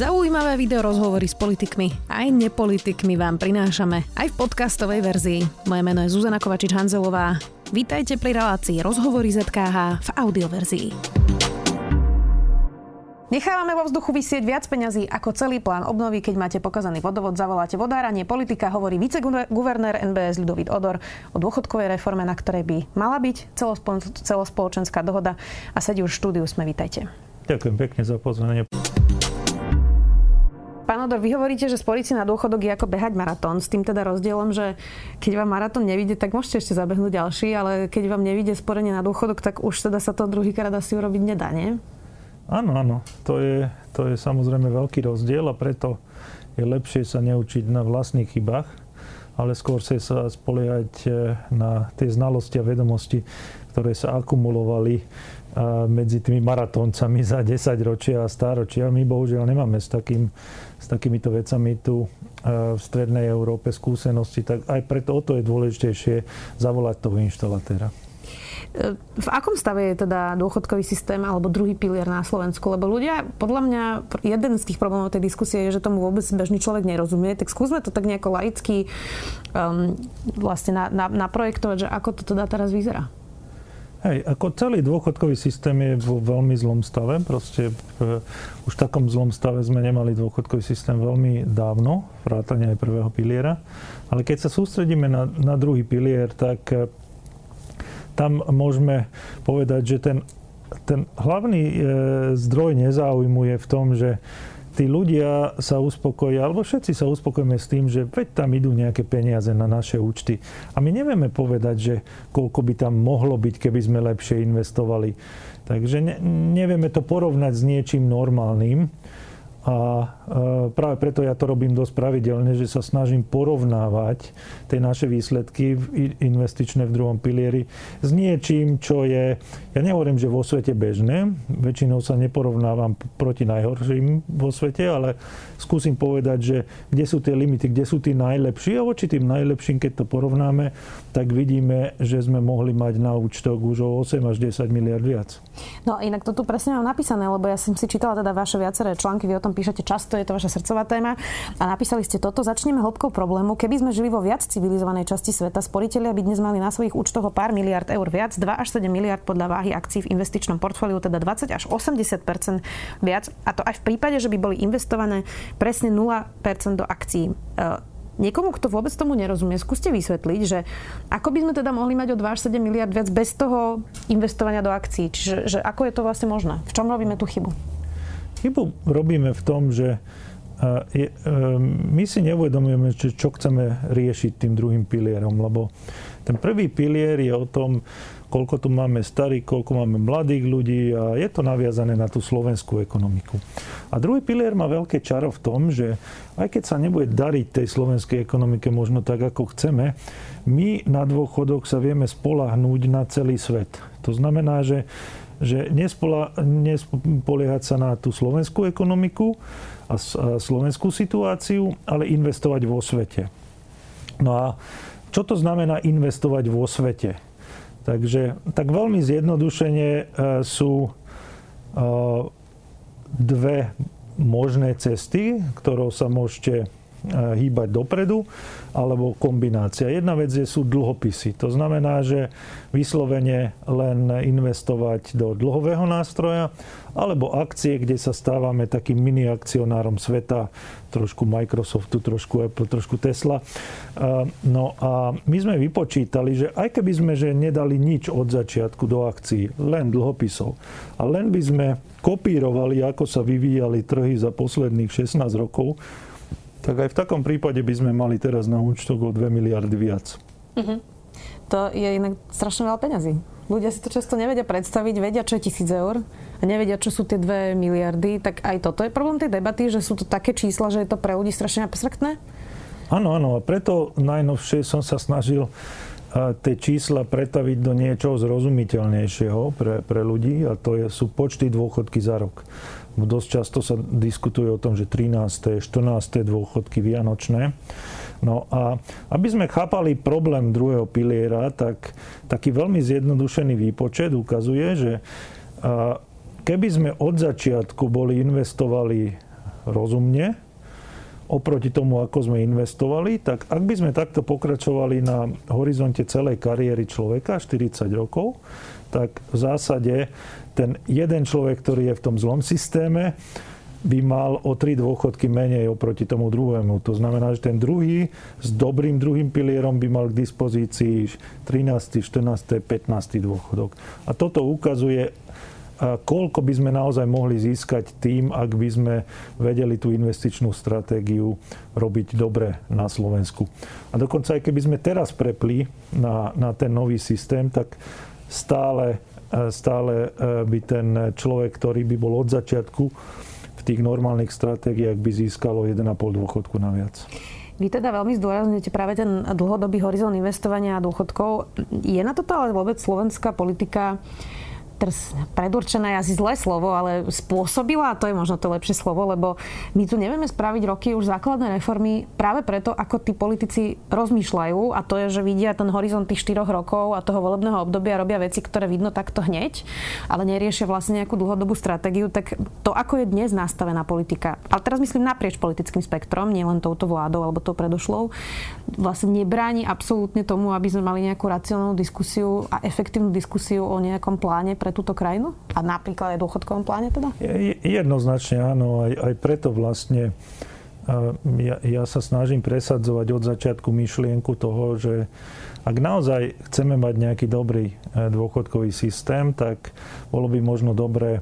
Zaujímavé video rozhovory s politikmi aj nepolitikmi vám prinášame aj v podcastovej verzii. Moje meno je Zuzana Kovačič-Hanzelová. Vítajte pri relácii Rozhovory ZKH v audioverzii. Nechávame vo vzduchu vysieť viac peňazí ako celý plán obnovy, keď máte pokazaný vodovod, zavoláte vodáranie. Politika hovorí viceguvernér NBS Ľudovít Odor o dôchodkovej reforme, na ktorej by mala byť celospoločenská dohoda. A sedí už v štúdiu, sme vítajte. Ďakujem pekne za pozvanie. Pán Odor, vy hovoríte, že sporiť si na dôchodok je ako behať maratón. S tým teda rozdielom, že keď vám maratón nevíde, tak môžete ešte zabehnúť ďalší, ale keď vám nevíde sporenie na dôchodok, tak už teda sa to druhýkrát asi urobiť nedá, nie? Áno, áno. To je, to je samozrejme veľký rozdiel a preto je lepšie sa neučiť na vlastných chybách, ale skôr sa spoliehať eh, na tie znalosti a vedomosti, ktoré sa akumulovali medzi tými maratóncami za 10 ročia a stáročia. My bohužiaľ nemáme s, takým, takýmito vecami tu v strednej Európe skúsenosti, tak aj preto o to je dôležitejšie zavolať toho inštalatéra. V akom stave je teda dôchodkový systém alebo druhý pilier na Slovensku? Lebo ľudia, podľa mňa, jeden z tých problémov tej diskusie je, že tomu vôbec bežný človek nerozumie. Tak skúsme to tak nejako laicky um, vlastne na, na, naprojektovať, že ako to teda teraz vyzerá. Hej, ako celý dôchodkový systém je vo veľmi zlom stave. Proste v, už v takom zlom stave sme nemali dôchodkový systém veľmi dávno, vrátane aj prvého piliera. Ale keď sa sústredíme na, na druhý pilier, tak e, tam môžeme povedať, že ten, ten hlavný e, zdroj nezáujmu je v tom, že tí ľudia sa uspokoja, alebo všetci sa uspokojíme s tým, že veď tam idú nejaké peniaze na naše účty. A my nevieme povedať, že koľko by tam mohlo byť, keby sme lepšie investovali. Takže ne, nevieme to porovnať s niečím normálnym. A e, práve preto ja to robím dosť pravidelne, že sa snažím porovnávať tie naše výsledky investičné v druhom pilieri s niečím, čo je, ja nehovorím, že vo svete bežné, väčšinou sa neporovnávam proti najhorším vo svete, ale skúsim povedať, že kde sú tie limity, kde sú tí najlepší a voči tým najlepším, keď to porovnáme, tak vidíme, že sme mohli mať na účtok už o 8 až 10 miliard viac. No inak to tu presne mám napísané, lebo ja som si čítala teda vaše viaceré články, vy o tom píšete často, je to vaša srdcová téma. A napísali ste toto, začneme hĺbkou problému. Keby sme žili vo viac civilizovanej časti sveta, sporiteľia by dnes mali na svojich účtoch o pár miliard eur viac, 2 až 7 miliard podľa váhy akcií v investičnom portfóliu, teda 20 až 80% viac. A to aj v prípade, že by boli investované presne 0% do akcií. E, niekomu, kto vôbec tomu nerozumie, skúste vysvetliť, že ako by sme teda mohli mať o 2 až 7 miliard viac bez toho investovania do akcií. Čiže že ako je to vlastne možné? V čom robíme tú chybu? Chybu robíme v tom, že je, my si neuvedomujeme, čo chceme riešiť tým druhým pilierom, lebo ten prvý pilier je o tom, koľko tu máme starých, koľko máme mladých ľudí a je to naviazané na tú slovenskú ekonomiku. A druhý pilier má veľké čaro v tom, že aj keď sa nebude dariť tej slovenskej ekonomike možno tak, ako chceme, my na dôchodok sa vieme spolahnúť na celý svet. To znamená, že že nespoliehať sa na tú slovenskú ekonomiku a, slovenskú situáciu, ale investovať vo svete. No a čo to znamená investovať vo svete? Takže tak veľmi zjednodušene e, sú e, dve možné cesty, ktorou sa môžete hýbať dopredu, alebo kombinácia. Jedna vec je, sú dlhopisy. To znamená, že vyslovene len investovať do dlhového nástroja, alebo akcie, kde sa stávame takým mini akcionárom sveta, trošku Microsoftu, trošku Apple, trošku Tesla. E, no a my sme vypočítali, že aj keby sme že nedali nič od začiatku do akcií, len dlhopisov, a len by sme kopírovali, ako sa vyvíjali trhy za posledných 16 rokov, tak aj v takom prípade by sme mali teraz na účtok o 2 miliardy viac. Uh-huh. To je inak strašne veľa peňazí. Ľudia si to často nevedia predstaviť, vedia, čo je tisíc eur a nevedia, čo sú tie 2 miliardy. Tak aj toto je problém tej debaty, že sú to také čísla, že je to pre ľudí strašne abstraktné? Áno, áno. A preto najnovšie som sa snažil tie čísla pretaviť do niečoho zrozumiteľnejšieho pre, pre ľudí a to je, sú počty dôchodky za rok. Dosť často sa diskutuje o tom, že 13. 14. dôchodky vianočné. No a aby sme chápali problém druhého piliera, tak taký veľmi zjednodušený výpočet ukazuje, že keby sme od začiatku boli investovali rozumne oproti tomu, ako sme investovali, tak ak by sme takto pokračovali na horizonte celej kariéry človeka, 40 rokov, tak v zásade ten jeden človek, ktorý je v tom zlom systéme, by mal o tri dôchodky menej oproti tomu druhému. To znamená, že ten druhý s dobrým druhým pilierom by mal k dispozícii 13., 14., 15. dôchodok. A toto ukazuje, koľko by sme naozaj mohli získať tým, ak by sme vedeli tú investičnú stratégiu robiť dobre na Slovensku. A dokonca aj keby sme teraz prepli na, na ten nový systém, tak stále, stále e, by ten človek, ktorý by bol od začiatku v tých normálnych stratégiách by získalo 1,5 dôchodku naviac. Vy teda veľmi zdôrazňujete práve ten dlhodobý horizont investovania a dôchodkov. Je na toto ale vôbec slovenská politika teraz predurčené asi zlé slovo, ale spôsobila, a to je možno to lepšie slovo, lebo my tu nevieme spraviť roky už základné reformy práve preto, ako tí politici rozmýšľajú a to je, že vidia ten horizont tých 4 rokov a toho volebného obdobia robia veci, ktoré vidno takto hneď, ale neriešia vlastne nejakú dlhodobú stratégiu, tak to, ako je dnes nastavená politika, ale teraz myslím naprieč politickým spektrom, nielen touto vládou alebo tou predošlou, vlastne nebráni absolútne tomu, aby sme mali nejakú racionálnu diskusiu a efektívnu diskusiu o nejakom pláne pre túto krajinu? A napríklad aj dôchodkovom pláne teda? Jednoznačne áno. Aj, aj preto vlastne ja, ja sa snažím presadzovať od začiatku myšlienku toho, že ak naozaj chceme mať nejaký dobrý e, dôchodkový systém, tak bolo by možno dobré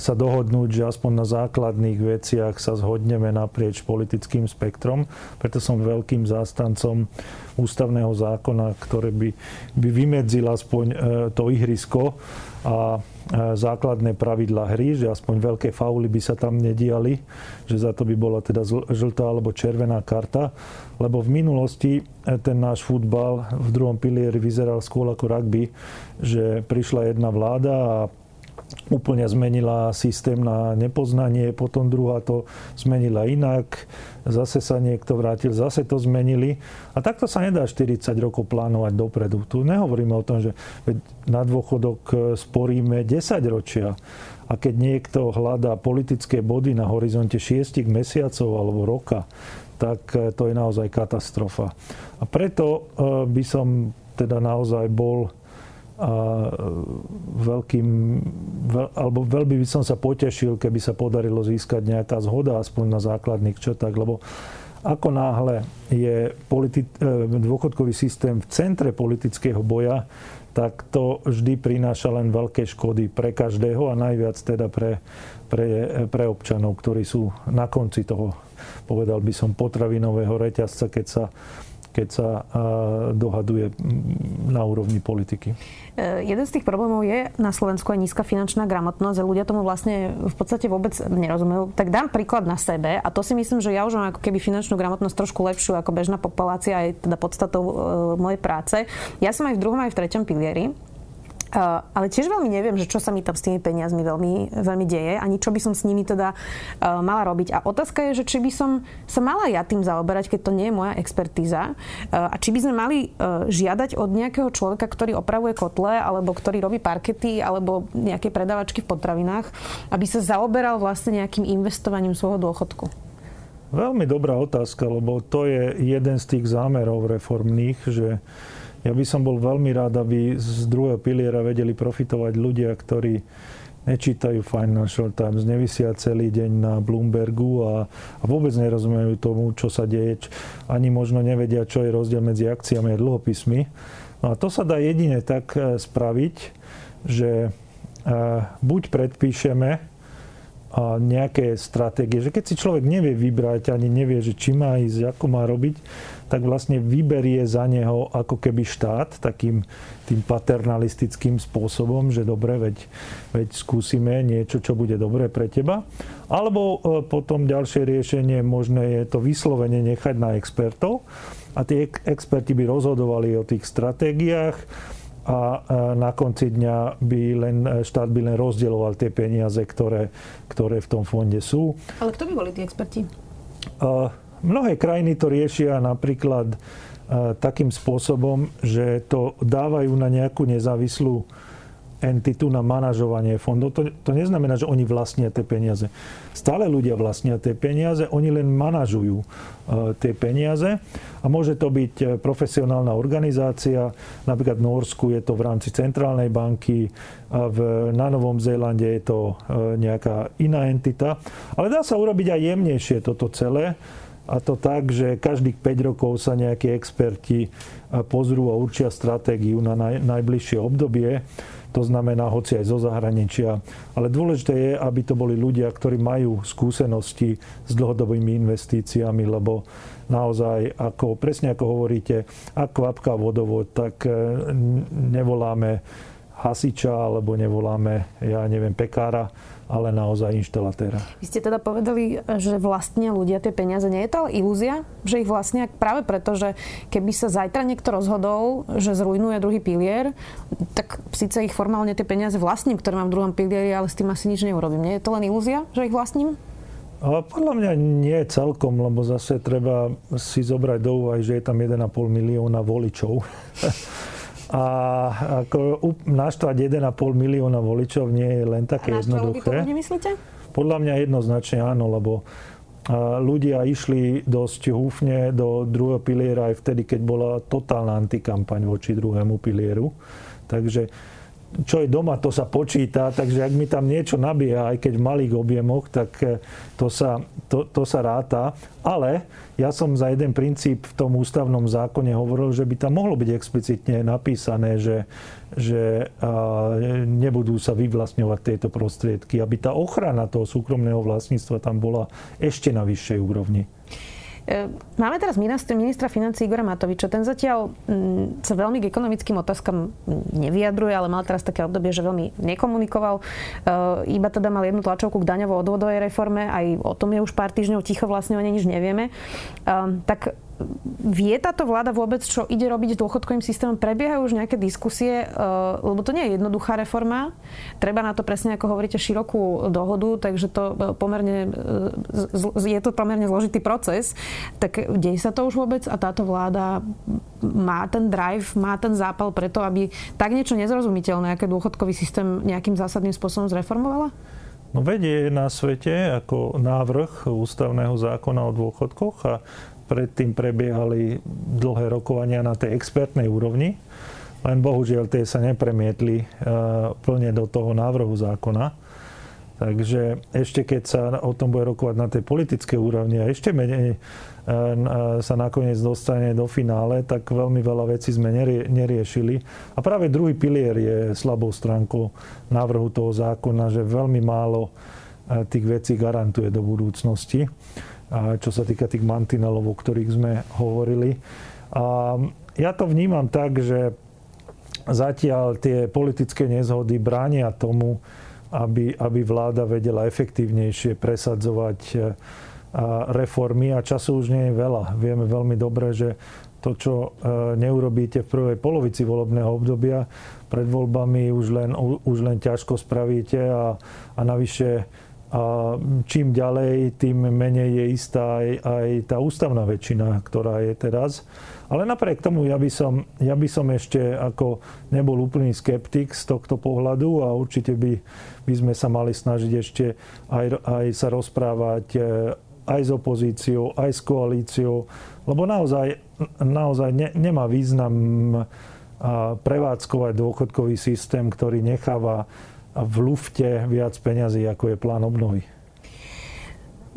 sa dohodnúť, že aspoň na základných veciach sa zhodneme naprieč politickým spektrom. Preto som veľkým zástancom ústavného zákona, ktoré by, by vymedzil aspoň e, to ihrisko a e, základné pravidlá hry, že aspoň veľké fauly by sa tam nediali, že za to by bola teda žltá alebo červená karta. Lebo v minulosti e, ten náš futbal v druhom pilieri vyzeral skôr ako rugby, že prišla jedna vláda a úplne zmenila systém na nepoznanie, potom druhá to zmenila inak, zase sa niekto vrátil, zase to zmenili. A takto sa nedá 40 rokov plánovať dopredu. Tu nehovoríme o tom, že na dôchodok e, sporíme 10 ročia. A keď niekto hľadá politické body na horizonte 6 mesiacov alebo roka, tak e, to je naozaj katastrofa. A preto e, by som teda naozaj bol a e, veľkým, veľ, alebo veľmi by som sa potešil, keby sa podarilo získať nejaká zhoda aspoň na základných čotách, lebo ako náhle je politi- e, dôchodkový systém v centre politického boja, tak to vždy prináša len veľké škody pre každého a najviac teda pre, pre, pre občanov, ktorí sú na konci toho, povedal by som, potravinového reťazca, keď sa keď sa dohaduje na úrovni politiky. E, jeden z tých problémov je na Slovensku aj nízka finančná gramotnosť a ľudia tomu vlastne v podstate vôbec nerozumejú. Tak dám príklad na sebe a to si myslím, že ja už mám ako keby finančnú gramotnosť trošku lepšiu ako bežná populácia aj teda podstatou e, mojej práce. Ja som aj v druhom aj v treťom pilieri Uh, ale tiež veľmi neviem, že čo sa mi tam s tými peniazmi veľmi, veľmi deje, ani čo by som s nimi teda uh, mala robiť. A otázka je, že či by som sa mala ja tým zaoberať, keď to nie je moja expertíza. Uh, a či by sme mali žiadať od nejakého človeka, ktorý opravuje kotle, alebo ktorý robí parkety, alebo nejaké predavačky v potravinách, aby sa zaoberal vlastne nejakým investovaním svojho dôchodku. Veľmi dobrá otázka, lebo to je jeden z tých zámerov reformných, že ja by som bol veľmi rád, aby z druhého piliera vedeli profitovať ľudia, ktorí nečítajú Financial Times, nevysia celý deň na Bloombergu a, a vôbec nerozumejú tomu, čo sa deje, ani možno nevedia, čo je rozdiel medzi akciami a dlhopismi. No a to sa dá jedine tak e, spraviť, že e, buď predpíšeme nejaké stratégie, že keď si človek nevie vybrať, ani nevie, že či má ísť, ako má robiť, tak vlastne vyberie za neho ako keby štát takým tým paternalistickým spôsobom, že dobre, veď, veď skúsime niečo, čo bude dobré pre teba. Alebo e, potom ďalšie riešenie možné je to vyslovene nechať na expertov a tí experti by rozhodovali o tých stratégiách a e, na konci dňa by len e, štát by len rozdieloval tie peniaze, ktoré, ktoré v tom fonde sú. Ale kto by boli tí experti? Uh, Mnohé krajiny to riešia napríklad e, takým spôsobom, že to dávajú na nejakú nezávislú entitu na manažovanie fondov. To, to neznamená, že oni vlastnia tie peniaze. Stále ľudia vlastnia tie peniaze, oni len manažujú tie peniaze. A môže to byť profesionálna organizácia, napríklad v Norsku je to v rámci centrálnej banky, a v, na Novom Zélande je to nejaká iná entita. Ale dá sa urobiť aj jemnejšie toto celé. A to tak, že každých 5 rokov sa nejakí experti pozrú a určia stratégiu na naj, najbližšie obdobie. To znamená, hoci aj zo zahraničia. Ale dôležité je, aby to boli ľudia, ktorí majú skúsenosti s dlhodobými investíciami, lebo naozaj, ako, presne ako hovoríte, ak kvapka vodovod, tak e, nevoláme hasiča alebo nevoláme, ja neviem, pekára, ale naozaj inštalatéra. Vy ste teda povedali, že vlastne ľudia tie peniaze. Nie je to ale ilúzia, že ich vlastne práve preto, že keby sa zajtra niekto rozhodol, že zrujnuje druhý pilier, tak síce ich formálne tie peniaze vlastním, ktoré mám v druhom pilieri, ale s tým asi nič neurobím. Nie je to len ilúzia, že ich vlastním? Podľa mňa nie celkom, lebo zase treba si zobrať do úvahy, že je tam 1,5 milióna voličov. A ako naštvať 1,5 milióna voličov nie je len také a jednoduché. A myslíte? Podľa mňa jednoznačne áno, lebo ľudia išli dosť húfne do druhého piliera aj vtedy, keď bola totálna antikampaň voči druhému pilieru. Takže čo je doma, to sa počíta, takže ak mi tam niečo nabieha, aj keď v malých objemoch, tak e, to sa, to, to sa ráta. Ale ja som za jeden princíp v tom ústavnom zákone hovoril, že by tam mohlo byť explicitne napísané, že, že nebudú sa vyvlastňovať tieto prostriedky, aby tá ochrana toho súkromného vlastníctva tam bola ešte na vyššej úrovni. E, máme teraz ministra, financí Igora Matoviča. Ten zatiaľ mm, sa veľmi k ekonomickým otázkam nevyjadruje, ale mal teraz také obdobie, že veľmi nekomunikoval. E, iba teda mal jednu tlačovku k daňovo-odvodovej reforme. Aj o tom je už pár týždňov ticho, vlastne o nej nič nevieme. E, tak Vie táto vláda vôbec, čo ide robiť s dôchodkovým systémom? Prebiehajú už nejaké diskusie, eh, lebo to nie je jednoduchá reforma. Treba na to presne, ako hovoríte, širokú dohodu, takže to eh, pomerne, eh, je to pomerne zložitý proces. Tak deje sa to už vôbec a táto vláda má ten drive, má ten zápal preto, aby tak niečo nezrozumiteľné, aké dôchodkový systém nejakým zásadným spôsobom zreformovala? No vedie na svete ako návrh ústavného zákona o dôchodkoch a predtým prebiehali dlhé rokovania na tej expertnej úrovni, len bohužiaľ tie sa nepremietli e, plne do toho návrhu zákona. Takže ešte keď sa o tom bude rokovať na tej politickej úrovni a ešte menej e, sa nakoniec dostane do finále, tak veľmi veľa vecí sme neriešili. A práve druhý pilier je slabou stránkou návrhu toho zákona, že veľmi málo e, tých vecí garantuje do budúcnosti čo sa týka tých mantinelov, o ktorých sme hovorili. Ja to vnímam tak, že zatiaľ tie politické nezhody bránia tomu, aby, aby vláda vedela efektívnejšie presadzovať e, reformy a času už nie je veľa. Vieme veľmi dobre, že to, čo e, neurobíte v prvej polovici volebného obdobia, pred voľbami už len, už len ťažko spravíte a, a navyše a čím ďalej, tým menej je istá aj, aj tá ústavná väčšina, ktorá je teraz. Ale napriek tomu ja by, som, ja by som ešte ako nebol úplný skeptik z tohto pohľadu a určite by, by sme sa mali snažiť ešte aj, aj sa rozprávať e, aj s opozíciou, aj s koalíciou, lebo naozaj, naozaj ne, nemá význam prevádzkovať dôchodkový systém, ktorý necháva v lufte viac peňazí, ako je plán obnovy.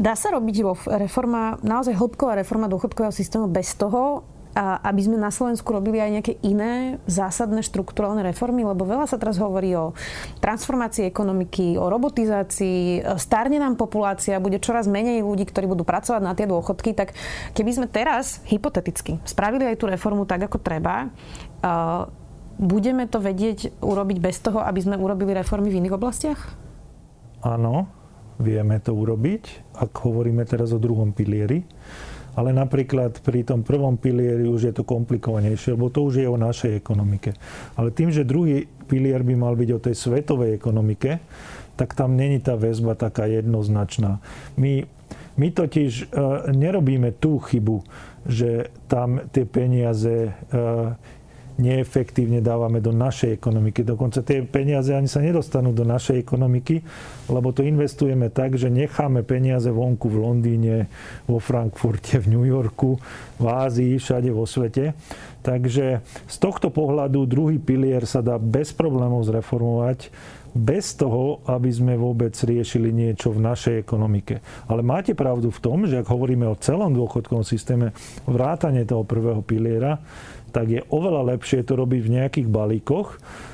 Dá sa robiť reforma, naozaj hĺbková reforma dôchodkového systému bez toho, aby sme na Slovensku robili aj nejaké iné zásadné štruktúralne reformy, lebo veľa sa teraz hovorí o transformácii ekonomiky, o robotizácii, starne nám populácia, bude čoraz menej ľudí, ktorí budú pracovať na tie dôchodky, tak keby sme teraz hypoteticky spravili aj tú reformu tak, ako treba, budeme to vedieť urobiť bez toho, aby sme urobili reformy v iných oblastiach? Áno, vieme to urobiť, ak hovoríme teraz o druhom pilieri. Ale napríklad pri tom prvom pilieri už je to komplikovanejšie, lebo to už je o našej ekonomike. Ale tým, že druhý pilier by mal byť o tej svetovej ekonomike, tak tam není tá väzba taká jednoznačná. My, my totiž e, nerobíme tú chybu, že tam tie peniaze e, neefektívne dávame do našej ekonomiky. Dokonca tie peniaze ani sa nedostanú do našej ekonomiky, lebo to investujeme tak, že necháme peniaze vonku v Londýne, vo Frankfurte, v New Yorku, v Ázii, všade vo svete. Takže z tohto pohľadu druhý pilier sa dá bez problémov zreformovať bez toho, aby sme vôbec riešili niečo v našej ekonomike. Ale máte pravdu v tom, že ak hovoríme o celom dôchodkovom systéme, vrátane toho prvého piliera, tak je oveľa lepšie to robiť v nejakých balíkoch,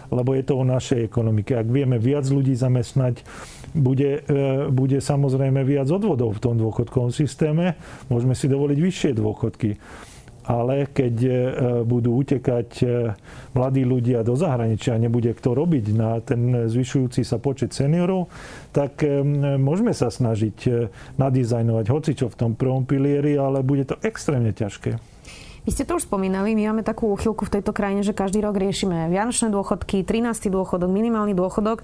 lebo je to o našej ekonomike. Ak vieme viac ľudí zamestnať, bude, e, bude samozrejme viac odvodov v tom dôchodkovom systéme, môžeme si dovoliť vyššie dôchodky ale keď e, budú utekať e, mladí ľudia do zahraničia a nebude kto robiť na ten zvyšujúci sa počet seniorov, tak e, môžeme sa snažiť nadizajnovať hocičo v tom prvom pilieri, ale bude to extrémne ťažké. Vy ste to už spomínali, my máme takú úchylku v tejto krajine, že každý rok riešime vianočné dôchodky, 13. dôchodok, minimálny dôchodok.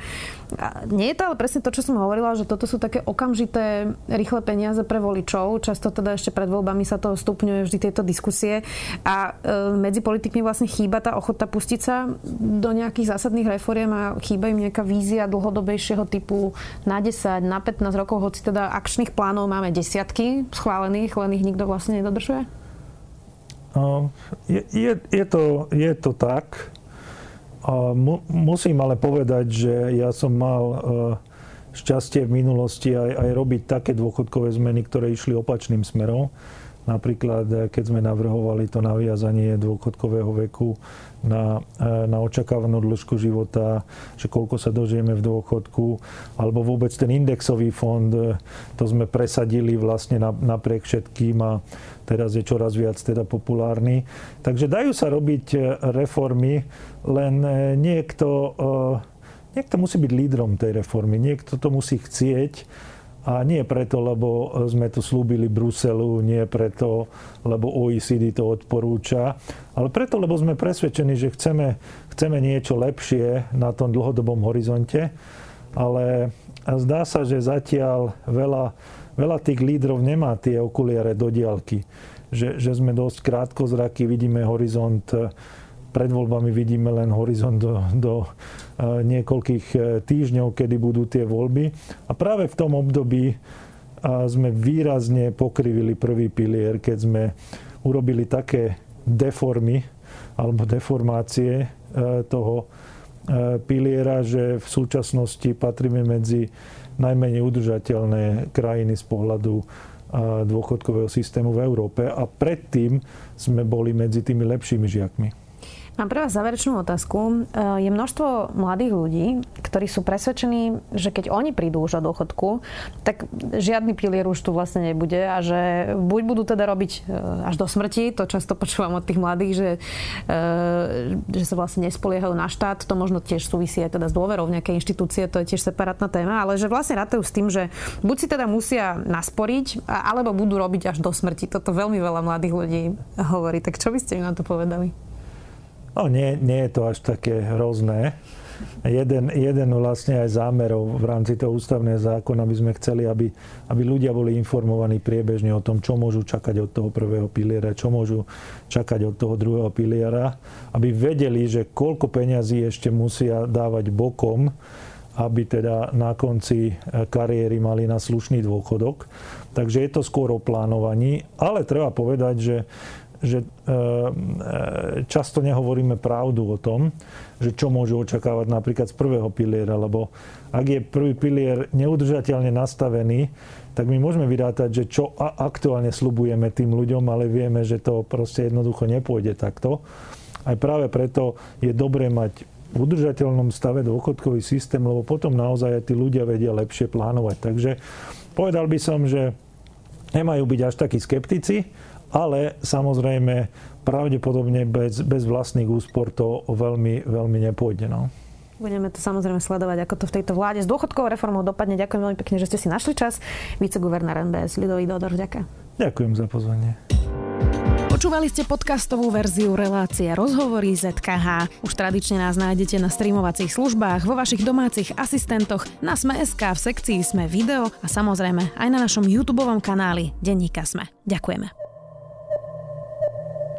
A nie je to ale presne to, čo som hovorila, že toto sú také okamžité, rýchle peniaze pre voličov. Často teda ešte pred voľbami sa to stupňuje vždy tieto diskusie. A e, medzi politikmi vlastne chýba tá ochota pustiť sa do nejakých zásadných reforiem a chýba im nejaká vízia dlhodobejšieho typu na 10, na 15 rokov, hoci teda akčných plánov máme desiatky schválených, len ich nikto vlastne nedodržuje? Je, je, je, to, je to tak. Mu, musím ale povedať, že ja som mal e, šťastie v minulosti aj, aj robiť také dôchodkové zmeny, ktoré išli opačným smerom. Napríklad, eh, keď sme navrhovali to naviazanie dôchodkového veku na, eh, na očakávanú dĺžku života, že koľko sa dožijeme v dôchodku, alebo vôbec ten indexový fond, eh, to sme presadili vlastne napriek všetkým a teraz je čoraz viac teda populárny. Takže dajú sa robiť reformy, len niekto, niekto musí byť lídrom tej reformy, niekto to musí chcieť a nie preto, lebo sme to slúbili Bruselu, nie preto, lebo OECD to odporúča, ale preto, lebo sme presvedčení, že chceme, chceme niečo lepšie na tom dlhodobom horizonte. Ale zdá sa, že zatiaľ veľa, veľa tých lídrov nemá tie okuliare do diálky. Že, že sme dosť krátkozraky, vidíme horizont pred voľbami vidíme len horizont do, do e, niekoľkých e, týždňov, kedy budú tie voľby. A práve v tom období e, sme výrazne pokrivili prvý pilier, keď sme urobili také deformy alebo deformácie toho piliera, že v súčasnosti patríme medzi najmenej udržateľné krajiny z pohľadu dôchodkového systému v Európe a predtým sme boli medzi tými lepšími žiakmi. Mám pre vás záverečnú otázku. Eh, je množstvo mladých ľudí, ktorí sú presvedčení, že keď oni prídu už o dôchodku, tak žiadny pilier už tu vlastne nebude a že buď budú teda robiť eh, až do smrti, to často počúvam od tých mladých, že, eh, že sa vlastne nespoliehajú na štát, to možno tiež súvisí aj teda s dôverou v nejaké inštitúcie, to je tiež separátna téma, ale že vlastne rátajú s tým, že buď si teda musia nasporiť, alebo budú robiť až do smrti. Toto veľmi veľa mladých ľudí hovorí. Tak čo by ste mi na to povedali? No nie, nie je to až také hrozné. Jeden, jeden vlastne aj zámerov v rámci toho ústavného zákona by sme chceli, aby, aby ľudia boli informovaní priebežne o tom, čo môžu čakať od toho prvého piliera, čo môžu čakať od toho druhého piliera, aby vedeli, že koľko peňazí ešte musia dávať bokom, aby teda na konci kariéry mali na slušný dôchodok. Takže je to skôr o plánovaní, ale treba povedať, že že e, e, často nehovoríme pravdu o tom, že čo môžu očakávať napríklad z prvého piliera, lebo ak je prvý pilier neudržateľne nastavený, tak my môžeme vyrátať, že čo aktuálne slubujeme tým ľuďom, ale vieme, že to proste jednoducho nepôjde takto. Aj práve preto je dobré mať v udržateľnom stave dôchodkový systém, lebo potom naozaj aj tí ľudia vedia lepšie plánovať. Takže povedal by som, že nemajú byť až takí skeptici, ale samozrejme pravdepodobne bez, bez vlastných úspor to veľmi, veľmi nepôjde. No. Budeme to samozrejme sledovať, ako to v tejto vláde s dôchodkovou reformou dopadne. Ďakujem veľmi pekne, že ste si našli čas. Viceguvernár NBS Lidový Dodor, ďakujem. Ďakujem za pozvanie. Počúvali ste podcastovú verziu relácie Rozhovory ZKH. Už tradične nás nájdete na streamovacích službách, vo vašich domácich asistentoch, na Sme.sk, v sekcii Sme video a samozrejme aj na našom YouTube kanáli Denníka Sme. Ďakujeme.